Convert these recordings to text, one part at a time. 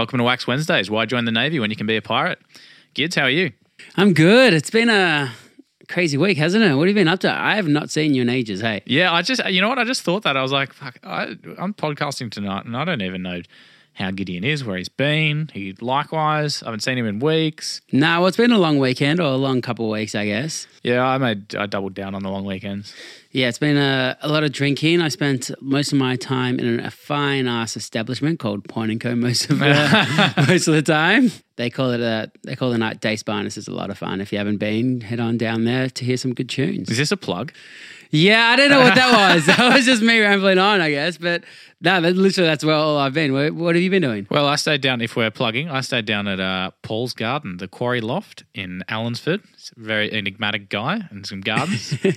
Welcome to Wax Wednesdays. Why join the Navy when you can be a pirate? Gids, how are you? I'm good. It's been a crazy week, hasn't it? What have you been up to? I have not seen you in ages. Hey, Yeah, I just, you know what? I just thought that. I was like, fuck, I, I'm podcasting tonight and I don't even know how Gideon is, where he's been. He likewise, I haven't seen him in weeks. no, well, it's been a long weekend or a long couple of weeks, I guess. Yeah, I made, I doubled down on the long weekends. Yeah, it's been a, a lot of drinking. I spent most of my time in a fine ass establishment called Point and Co. Most of the, most of the time. They call it a they call it a night day spa, and it's just a lot of fun. If you haven't been, head on down there to hear some good tunes. Is this a plug? Yeah, I don't know what that was. that was just me rambling on, I guess. But no, that, literally that's where all I've been. What, what have you been doing? Well, I stayed down, if we're plugging, I stayed down at uh, Paul's Garden, the Quarry Loft in Allansford. It's a very enigmatic guy and some gardens. no,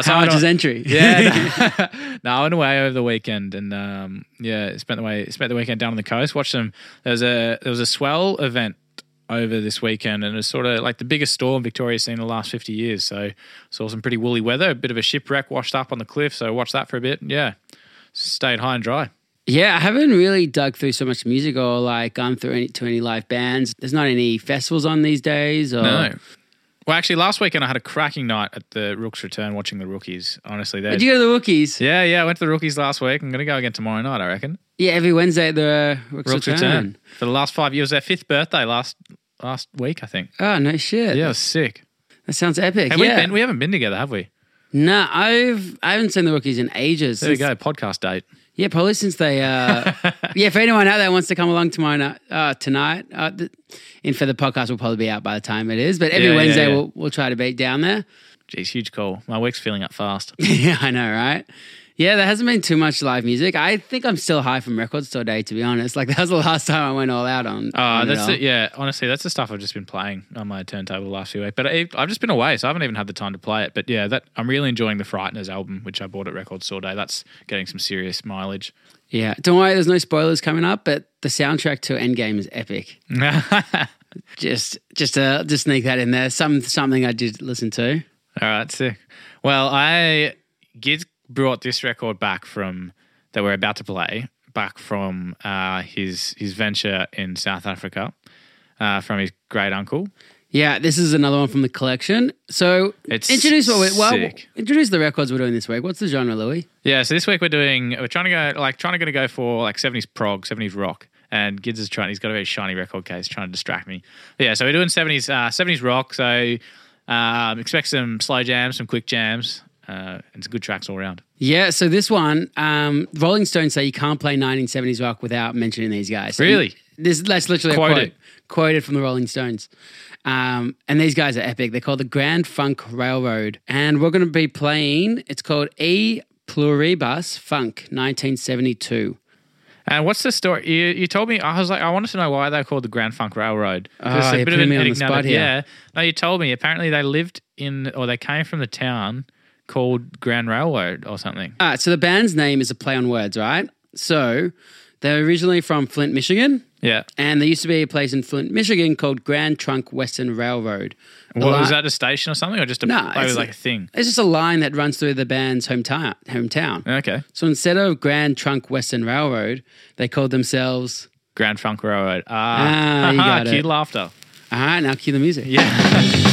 so How much is entry? Yeah, no, no, I went away over the weekend and um, yeah, spent the way spent the weekend down on the coast. Watched some. There was a there was a swell event over this weekend, and it was sort of like the biggest storm Victoria's seen in the last fifty years. So saw some pretty woolly weather, a bit of a shipwreck washed up on the cliff. So watched that for a bit. Yeah, stayed high and dry. Yeah, I haven't really dug through so much music or like gone through any to any live bands. There's not any festivals on these days. Or, No. Well, actually, last weekend I had a cracking night at the Rooks Return watching the rookies. Honestly, Did you go to the Rookies? yeah, yeah. I went to the rookies last week. I'm going to go again tomorrow night. I reckon. Yeah, every Wednesday at the Rooks, Rooks Return. Return for the last five years. Their fifth birthday last last week, I think. Oh no shit! Yeah, it was sick. that sounds epic. Have we yeah, been? We haven't been together, have we? no, I've I haven't seen the Rookies in ages. There you go. Podcast date. Yeah, probably since they. Uh, yeah, if anyone out there wants to come along tomorrow night, uh, tonight, uh, th- and for the podcast will probably be out by the time it is. But every Yeah, yeah, Wednesday yeah. we'll we'll try to beat down there. Jeez, huge call. My week's filling up fast. yeah, I know, right? Yeah, there hasn't been too much live music. I think I'm still high from Record Store Day, to be honest. Like that was the last time I went all out on. Oh, on that's it. Yeah, honestly, that's the stuff I've just been playing on my turntable the last few weeks. But I, I've just been away, so I haven't even had the time to play it. But yeah, that I'm really enjoying the Frighteners album, which I bought at Record Store Day. That's getting some serious mileage. Yeah, don't worry. There's no spoilers coming up, but the soundtrack to Endgame is epic. Just, just to just sneak that in there. Some something I did listen to. All right, sick. Well, I Giz brought this record back from that we're about to play back from uh, his his venture in South Africa uh, from his great uncle. Yeah, this is another one from the collection. So It's introduce what we, well, sick. introduce the records we're doing this week. What's the genre, Louis? Yeah, so this week we're doing we're trying to go like trying to go, go for like seventies prog, seventies rock. And Gids is trying. He's got a very shiny record case, trying to distract me. But yeah, so we're doing seventies uh, seventies rock. So um, expect some slow jams, some quick jams, uh, some good tracks all around. Yeah, so this one, um, Rolling Stones say you can't play 1970s rock without mentioning these guys. Really? And This that's literally a Quoted. quote quoted from the Rolling Stones. Um, and these guys are epic. They're called the Grand Funk Railroad, and we're going to be playing. It's called E Pluribus Funk, 1972. And what's the story? You, you told me. I was like, I wanted to know why they're called the Grand Funk Railroad. Oh, it's a bit of an me on the spot here. Yeah. No, you told me. Apparently, they lived in, or they came from the town called Grand Railroad or something. All right, so the band's name is a play on words, right? So they're originally from Flint, Michigan. Yeah. And there used to be a place in Flint, Michigan called Grand Trunk Western Railroad. The What li- was that? A station or something, or just a No, like, it's like a- thing? It's just a line that runs through the band's hometown. hometown. Okay. So instead of Grand Trunk Western Railroad, they called themselves. Grand Funk Railroad. Ah, Ah, you got cute it. laughter. All right, now cue the music. Yeah.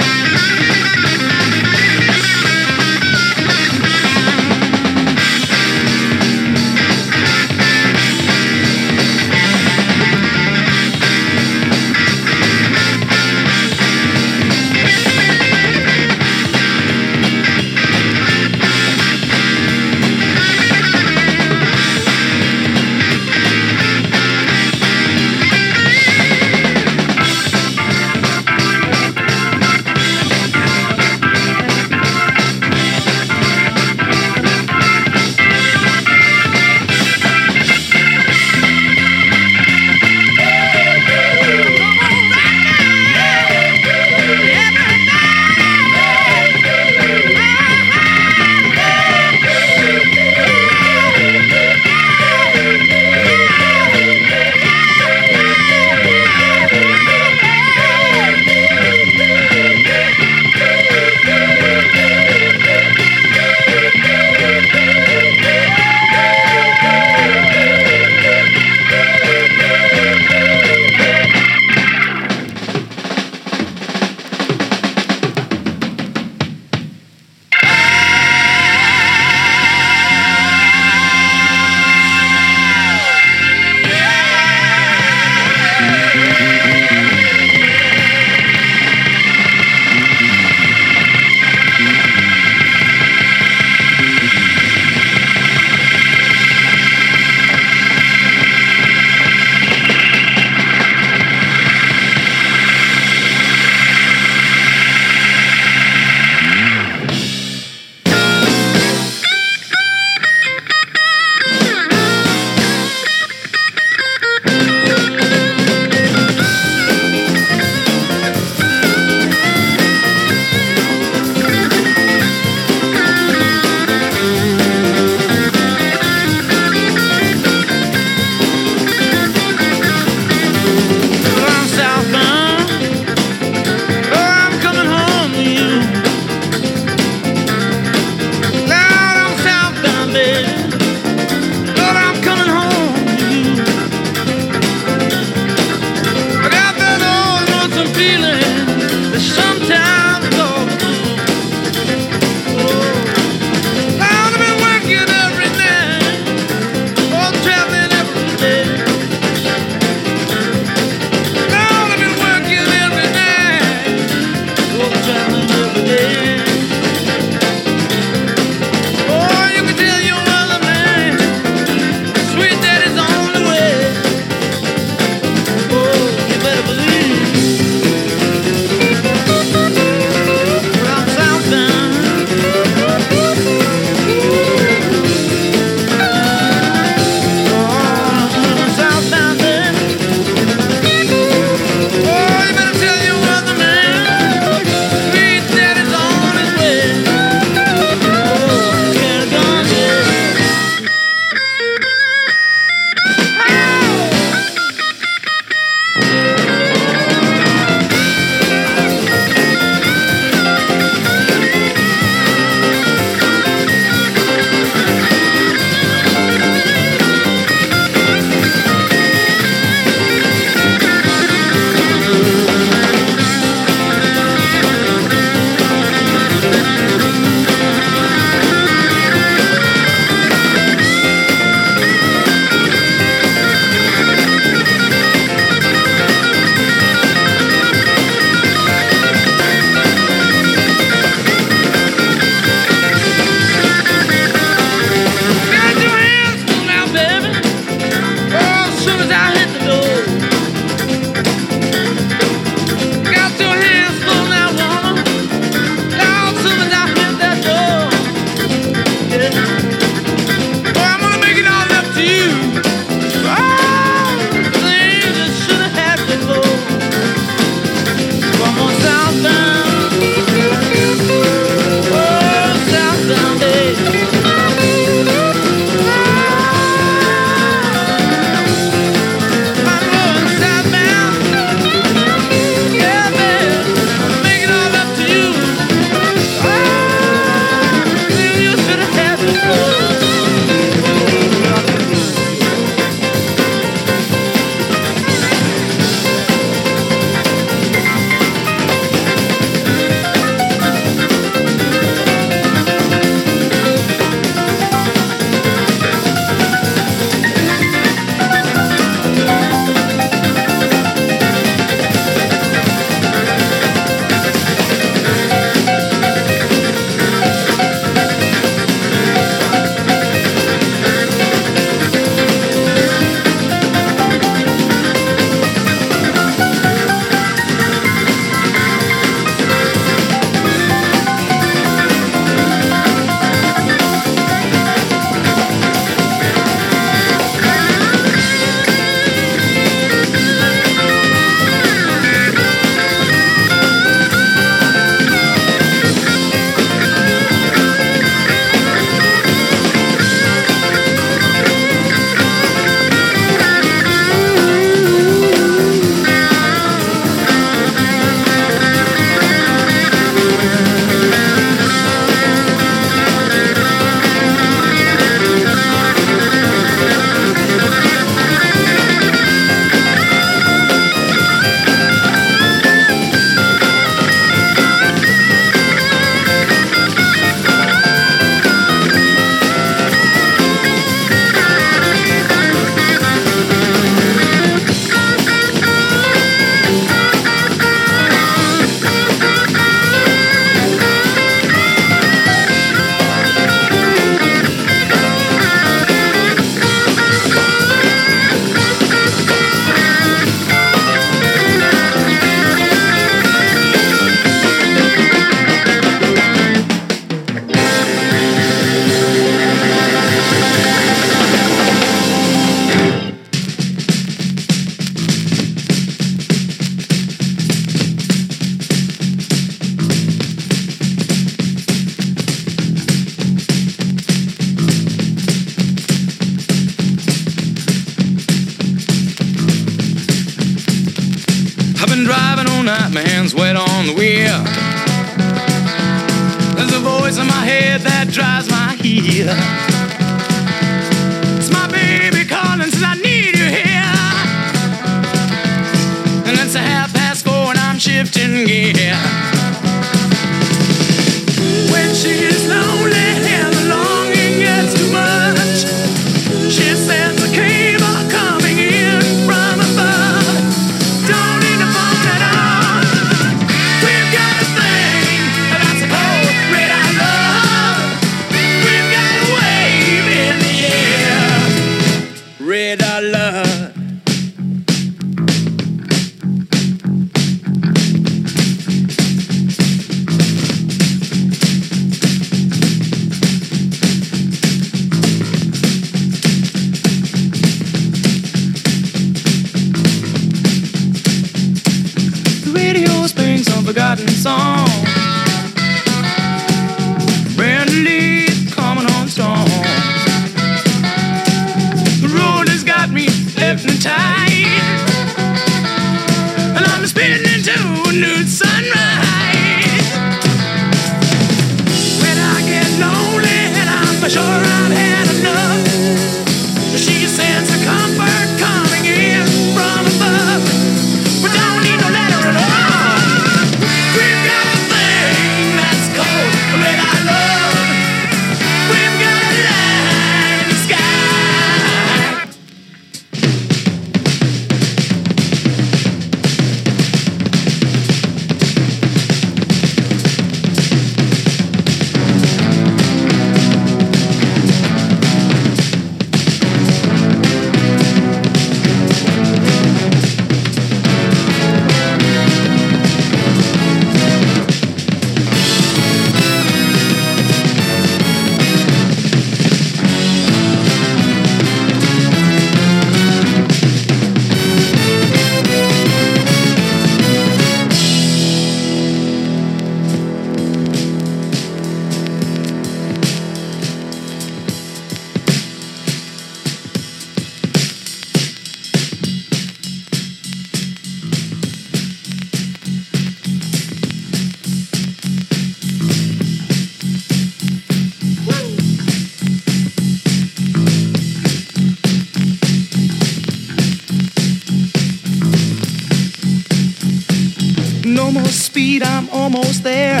almost there.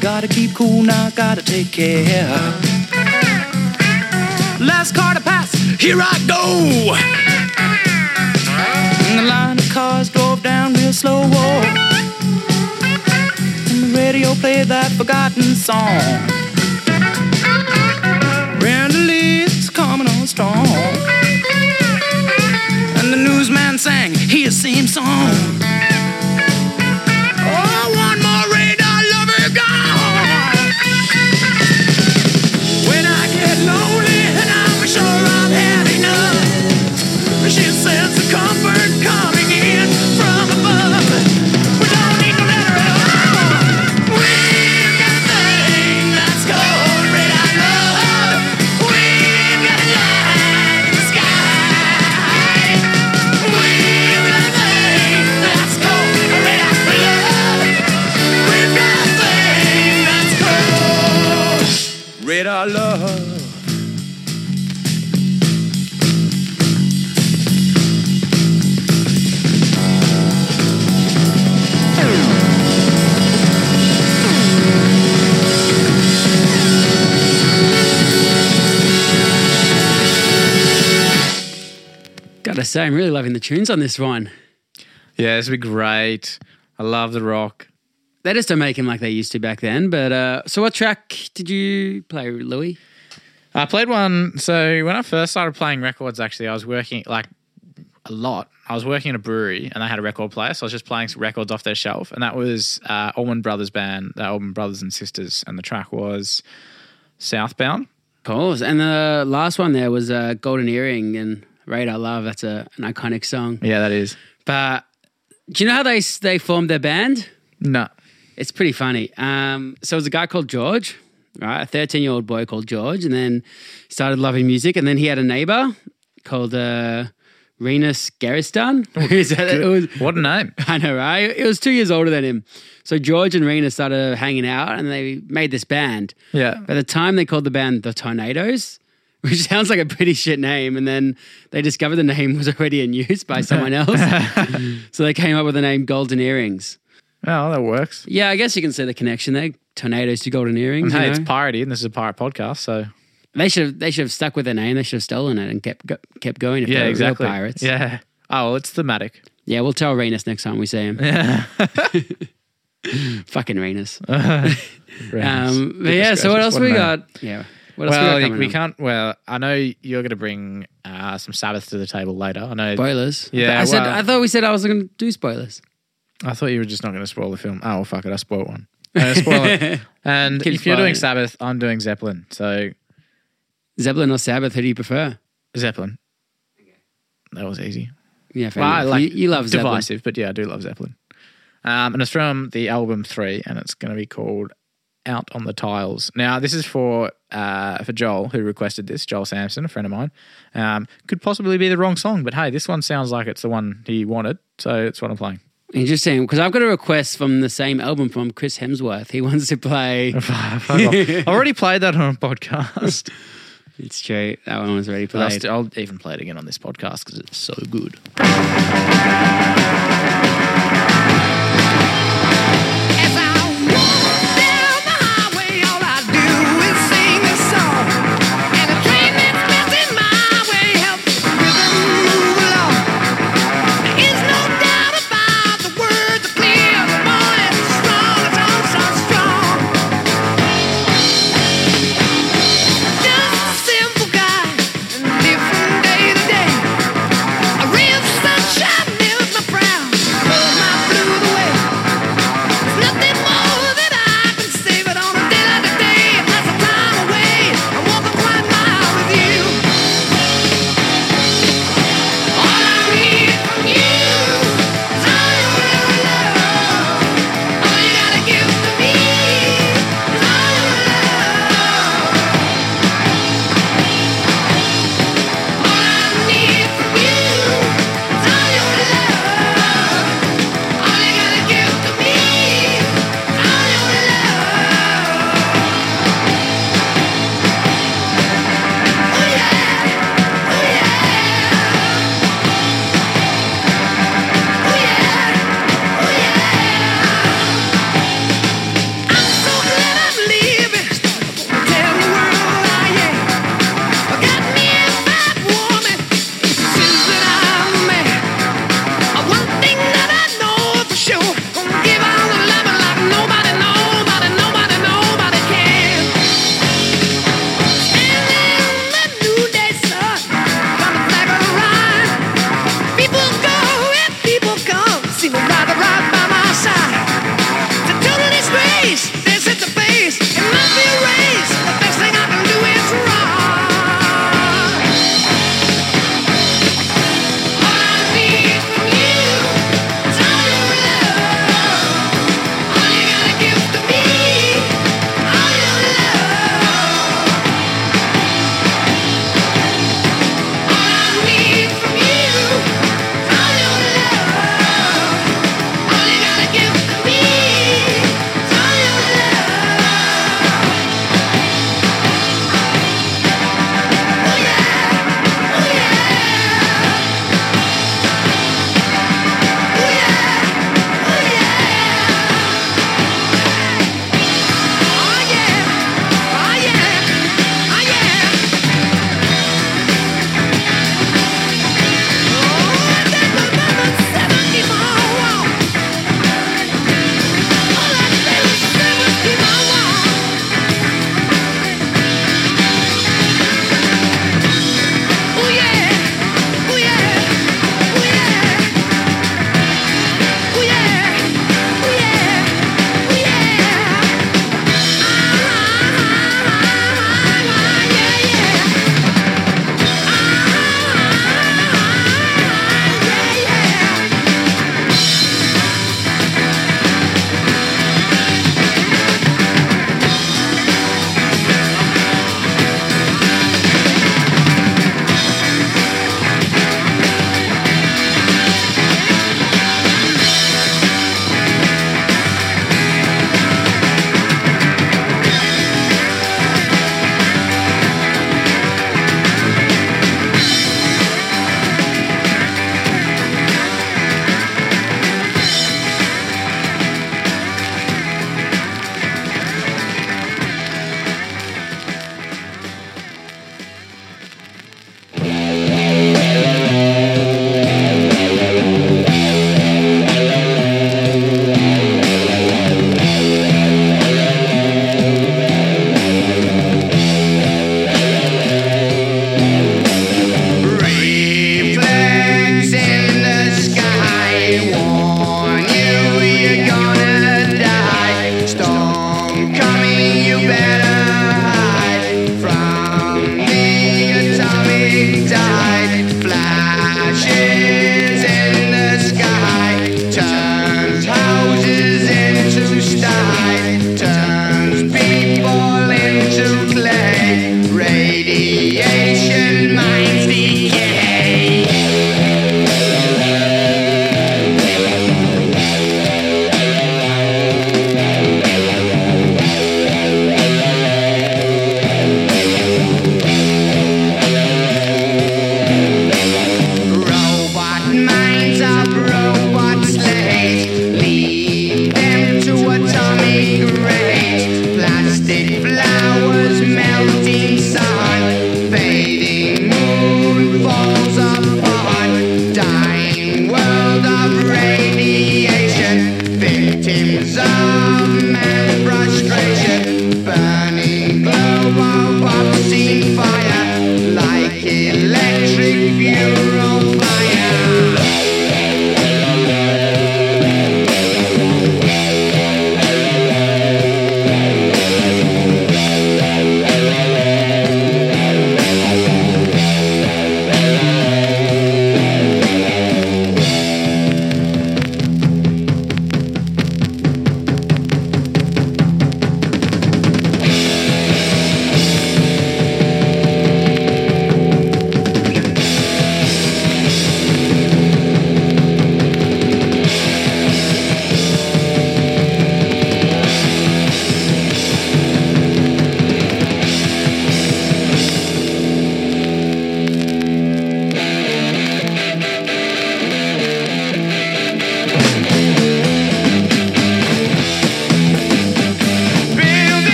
Gotta keep cool now, gotta take care. Last car to pass, here I go. And the line of cars drove down real slow. And the radio played that forgotten song. Brenda Lee's coming on strong. And the newsman sang his same song. Say, I'm really loving the tunes on this one. Yeah, this would be great. I love the rock. They just don't make them like they used to back then. But uh, so, what track did you play, Louis? I played one. So when I first started playing records, actually, I was working like a lot. I was working in a brewery and they had a record player, so I was just playing some records off their shelf, and that was uh, Allman Brothers Band, the Allman Brothers and Sisters, and the track was Southbound. Cool. And the last one there was uh, Golden Earring and Radar Love. That's a, an iconic song. Yeah, that is. But do you know how they they formed their band? No. It's pretty funny. Um, so it was a guy called George, right? A 13 year old boy called George, and then started loving music. And then he had a neighbor called uh, Rinus Gerritsen. Is was- What a name. I know, right? It was two years older than him. So George and Rena started hanging out and they made this band. Yeah. By the time they called the band the Tornadoes, which sounds like a pretty shit name, and then they discovered the name was already in use by someone else. so they came up with the name Golden Earrings. Oh, that works. Yeah, I guess you can see the connection there. Tornadoes to golden earrings. Hey, you it's know? piratey, and this is a pirate podcast, so they should have they should have stuck with their name. They should have stolen it and kept go, kept going. If yeah, they were exactly. Real pirates. Yeah. Oh, well, it's thematic. yeah. We'll tell Rinus next time we see him. Yeah. Fucking Rinus. Nice. Um, but yeah. So what else What we name. got? Yeah. What else well, we we, can't. Well, I know you're going to bring uh, some Sabbath to the table later. I know. Spoilers. Yeah, I said. well- I thought we said I was going to do spoilers. I thought you were just not going to spoil the film. Oh, well, fuck it. I spoiled one. Spoil it. And Keep if you're doing it. Sabbath, I'm doing Zeppelin. So Zeppelin or Sabbath? Who do you prefer? Zeppelin. That was easy. Yeah, fair Well, I like you, you love Zeppelin. divisive, but yeah, I do love Zeppelin. Um, and it's from the album three, and it's going to be called "Out on the Tiles." Now, this is for uh, for Joel, who requested this. Joel Sampson, a friend of mine, um, could possibly be the wrong song, but hey, this one sounds like it's the one he wanted, so it's what I'm playing. Interesting, because I've got a request from the same album from Chris Hemsworth. He wants to play. I already played that on a podcast. it's true. That one was already I'll, played. st- I'll even play it again on this podcast because it's so good.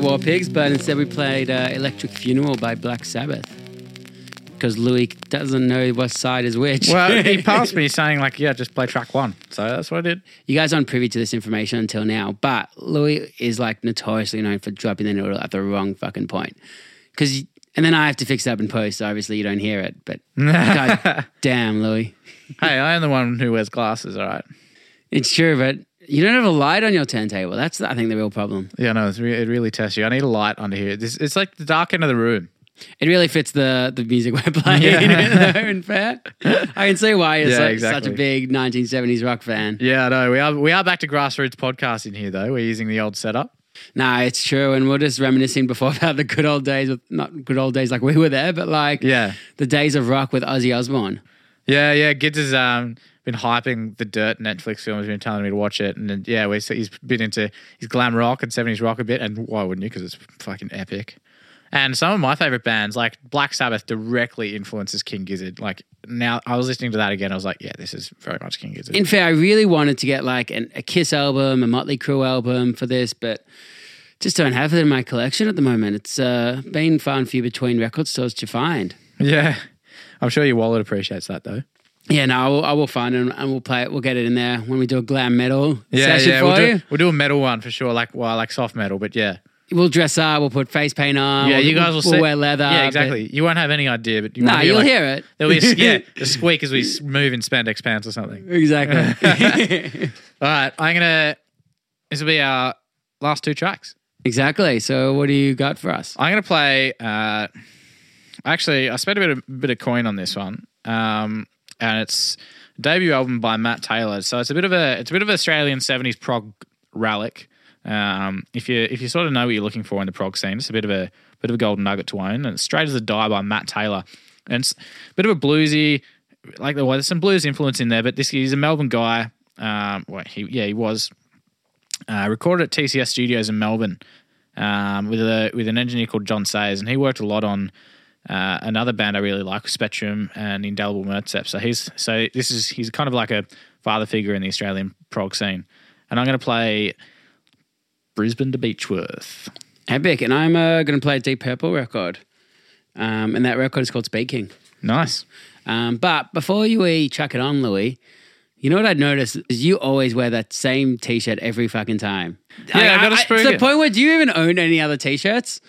Play War Pigs, but instead we played uh, Electric Funeral by Black Sabbath. Because Louis doesn't know what side is which. Well, he passed me saying like, "Yeah, just play track one." So that's what I did. You guys aren't privy to this information until now, but Louis is like notoriously known for dropping the noodle at the wrong fucking point. Because, and then I have to fix it up in post. So obviously, you don't hear it, but god damn, Louis, Hey, I am the one who wears glasses. All right. it's true, but you don't have a light on your turntable. That's I think the real problem. Yeah, no, it's re- it really tests you. I need a light under here. This, it's like the dark end of the room. It really fits the the music we're playing. Yeah. though, in fair, I can see why you're Yeah, so- such a big 1970s rock fan. Yeah, no, we are we are back to grassroots podcasting here though. We're using the old setup. Nah, it's true, and we're just reminiscing before about the good old days. With not good old days like we were there, but like Yeah. the days of rock with Ozzy Osbourne. Yeah, yeah. Gids has um, been hyping the Dirt Netflix film. He's been telling me to watch it, and then, yeah, we he's been into his glam rock and seventies rock a bit. And why wouldn't you? Because it's fucking epic. And some of my favorite bands, like Black Sabbath, directly influences King Gizzard. Like now, I was listening to that again. I was like, yeah, this is very much King Gizzard. In fair, I really wanted to get like an, a Kiss album, a Motley Crue album for this, but just don't have it in my collection at the moment. It's uh, been far and few between record stores to find. yeah, I'm sure your wallet appreciates that though. Yeah, no, I will, I will find it and we'll play it. We'll get it in there when we do a glam metal Yeah, session yeah. for We'll you. do, we'll do a metal one for sure. Like well, like soft metal, but yeah, We'll dress up. We'll put face paint on. yeah. we'll, You guys will we'll see. wear leather. Yeah, exactly. You won't have any idea, but you no, you'll like, hear it. There'll be a, yeah, the squeak as we move in spandex pants or something. Exactly. All right, I'm gonna. This will be our last two tracks. Exactly. So, what do you got for us? I'm going to play. Uh, actually, I spent a bit of bit of coin on this one, um, and it's debut album by Matt Taylor. So it's a bit of a it's a bit of Australian '70s prog relic. Um, if you if you sort of know what you're looking for in the prog scene, it's a bit of a bit of a golden nugget to own. And it's Straight as a Die by Matt Taylor, and it's a bit of a bluesy, like well, there's some blues influence in there. But this he's a Melbourne guy. Um, well, he yeah he was uh, recorded at TCS Studios in Melbourne um, with a with an engineer called John Sayers, and he worked a lot on uh, another band I really like, Spectrum and Indelible Murtceps. So he's so this is he's kind of like a father figure in the Australian prog scene, and I'm going to play Brisbane to Beechworth. Epic. And I'm uh, going to play a Deep Purple record. Um, and that record is called Speaking. Nice. Um, but before you we chuck it on, Lewis, you know what I'd noticed is you always wear that same T-shirt every fucking time. Yeah, I gotta To spruik the point where do you even own any other T-shirts?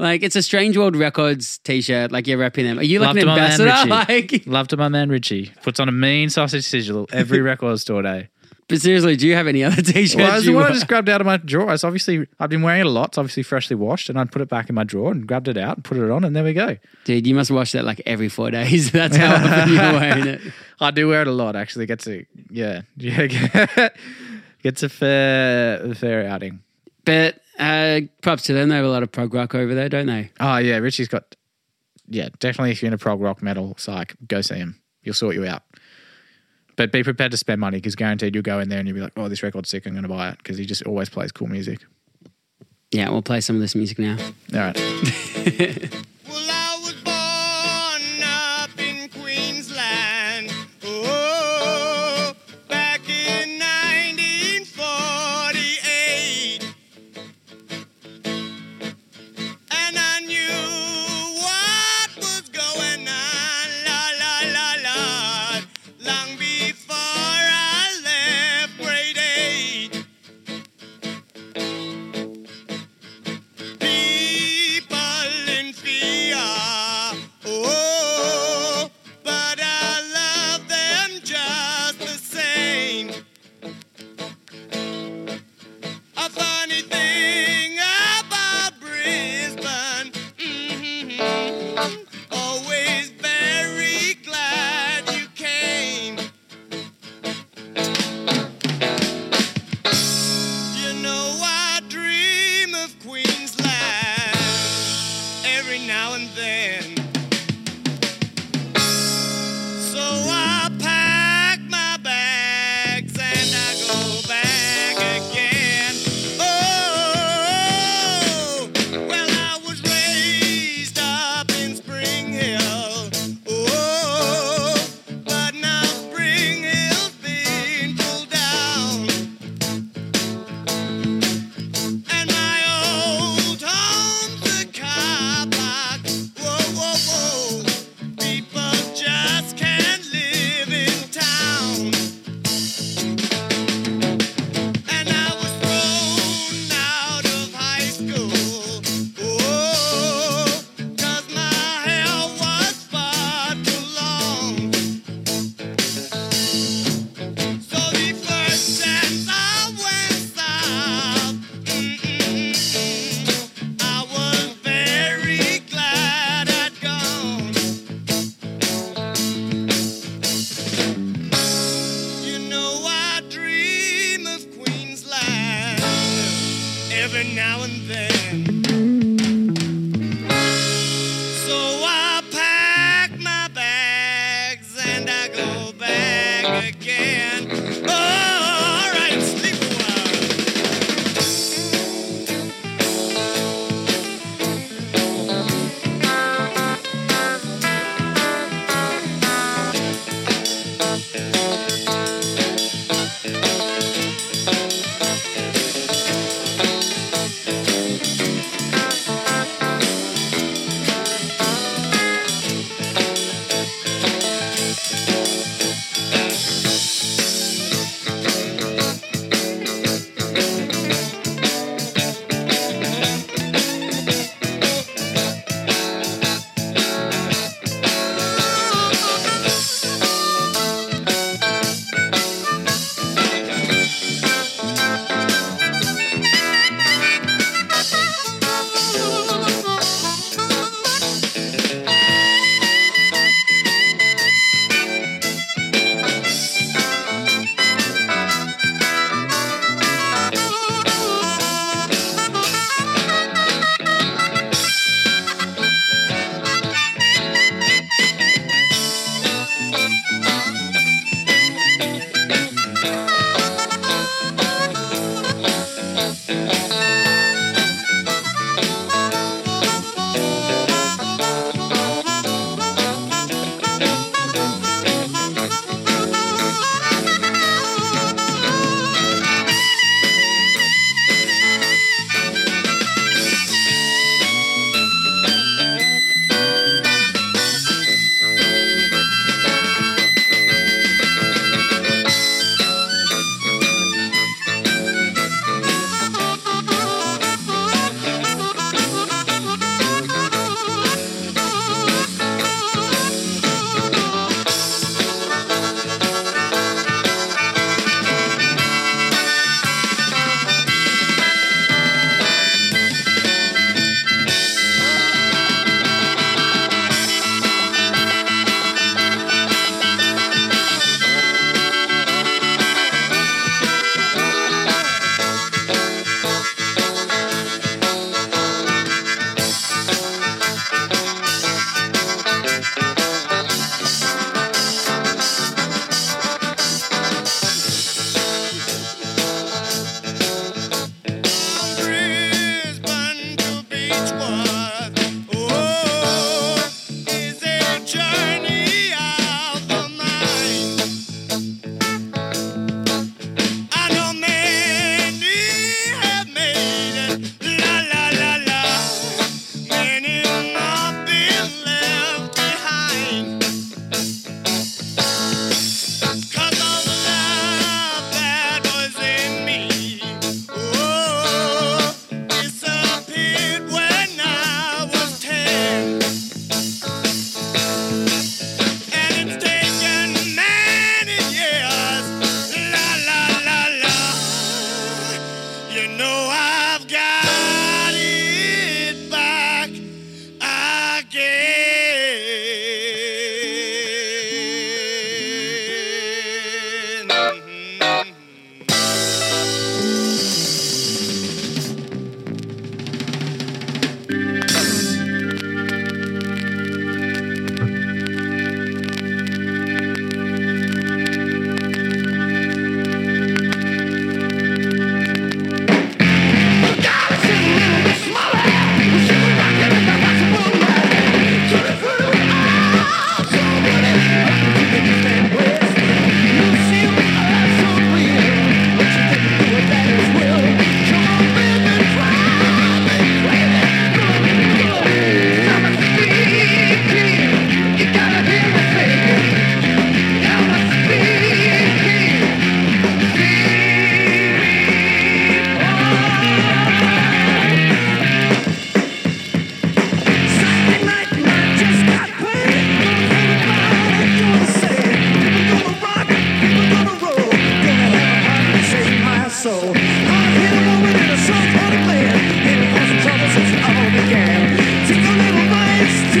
Like it's a Strange World Records T-shirt. Like you're repping them. Are you like Loved an to my man ambassador? Richie. Like, Love to my man Richie. Puts on a mean sausage sizzle every record store day. but seriously, do you have any other T-shirts? Well, you the one I wear? just grabbed out of my drawer. It's obviously I've been wearing it a lot. It's obviously freshly washed, and I'd put it back in my drawer and grabbed it out and put it on, and there we go. Dude, you must wash that like every four days. That's how often you're wearing it. I do wear it a lot. Actually, gets a yeah, yeah, gets a fair fair outing. But uh, props to them. They have a lot of prog rock over there, don't they? Oh yeah, Richie's got yeah, definitely. If you're into prog rock metal psych, go see him. He'll sort you out. But be prepared to spend money because guaranteed you'll go in there and you'll be like, oh, this record's sick. I'm going to buy it because he just always plays cool music. Yeah, we'll play some of this music now. All right.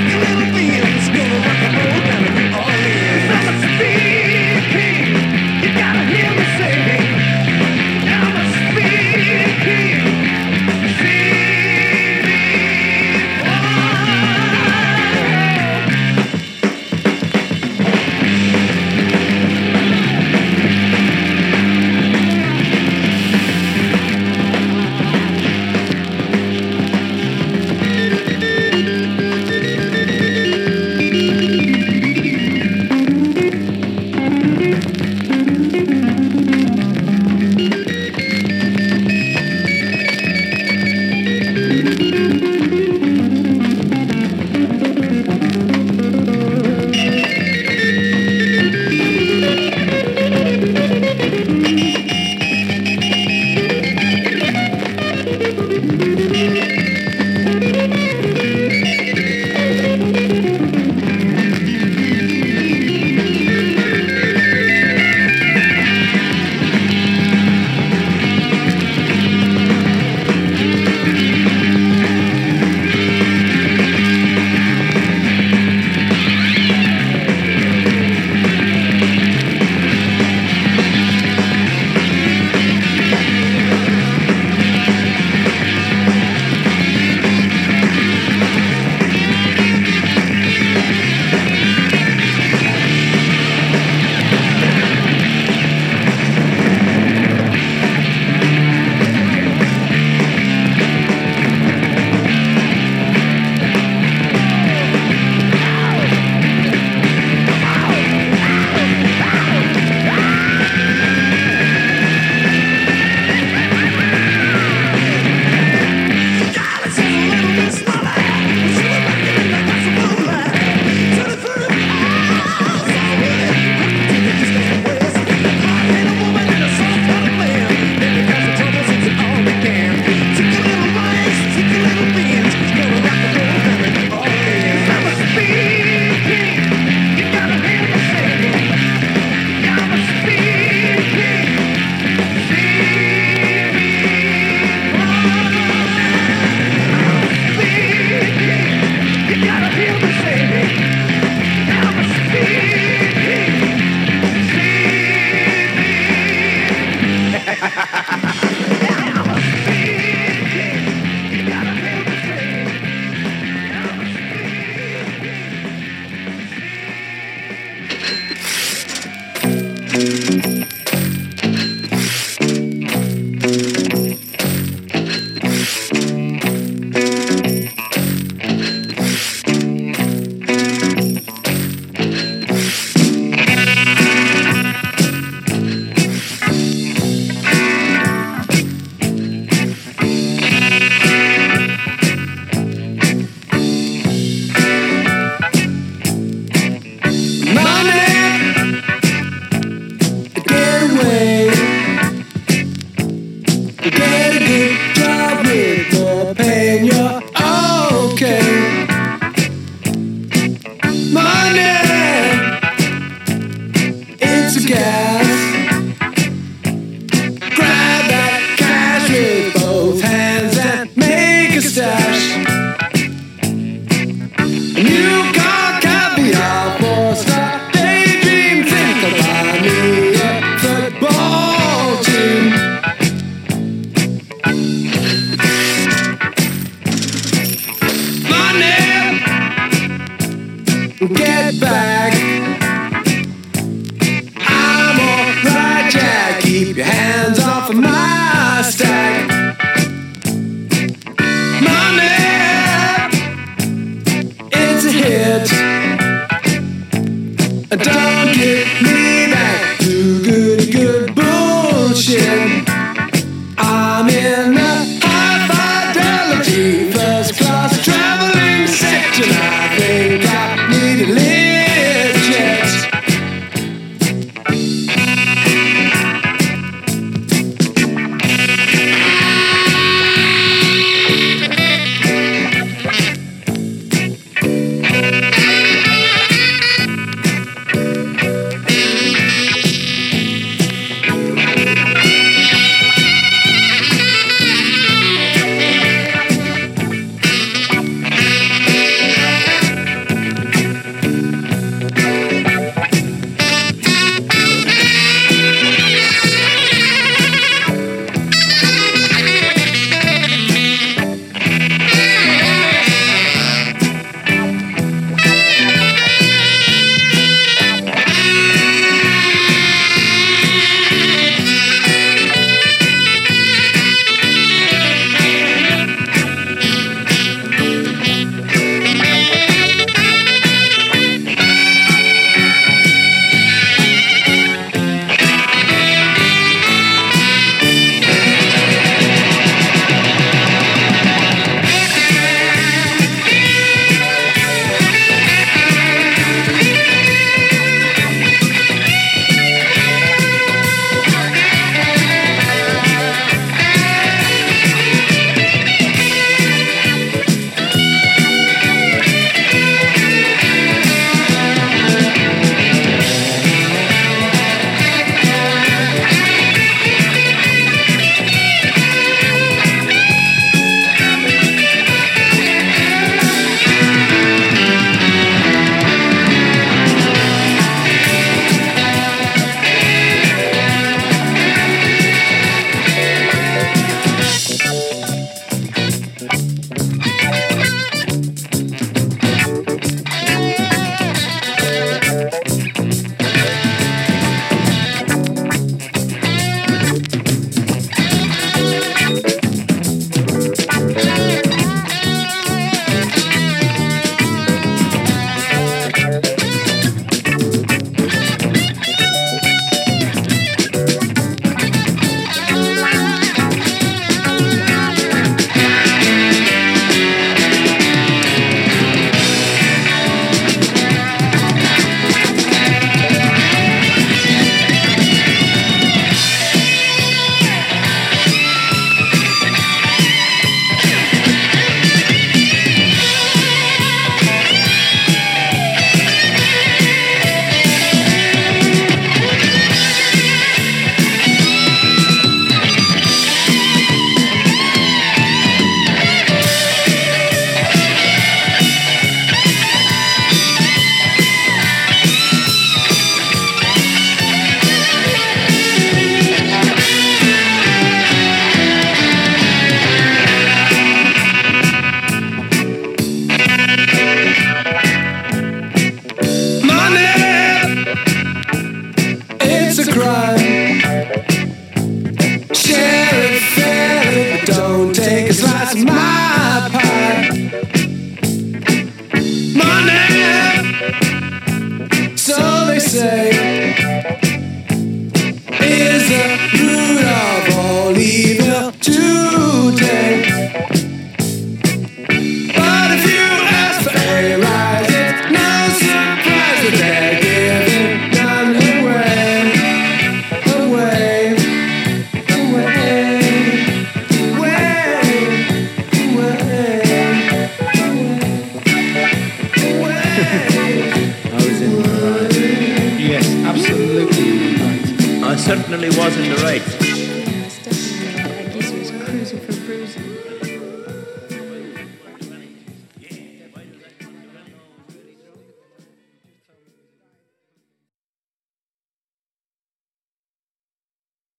get